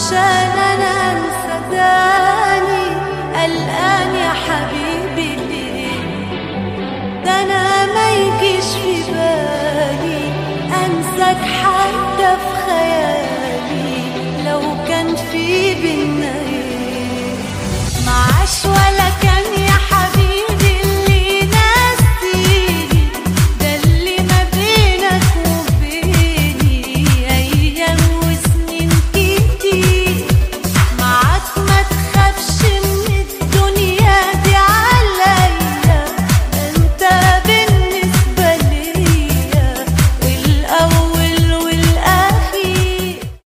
عشان أنا انسى تاني قلقان يا حبيبي ليه ده أنا ما يجيش في بالي. أنساك حبيبي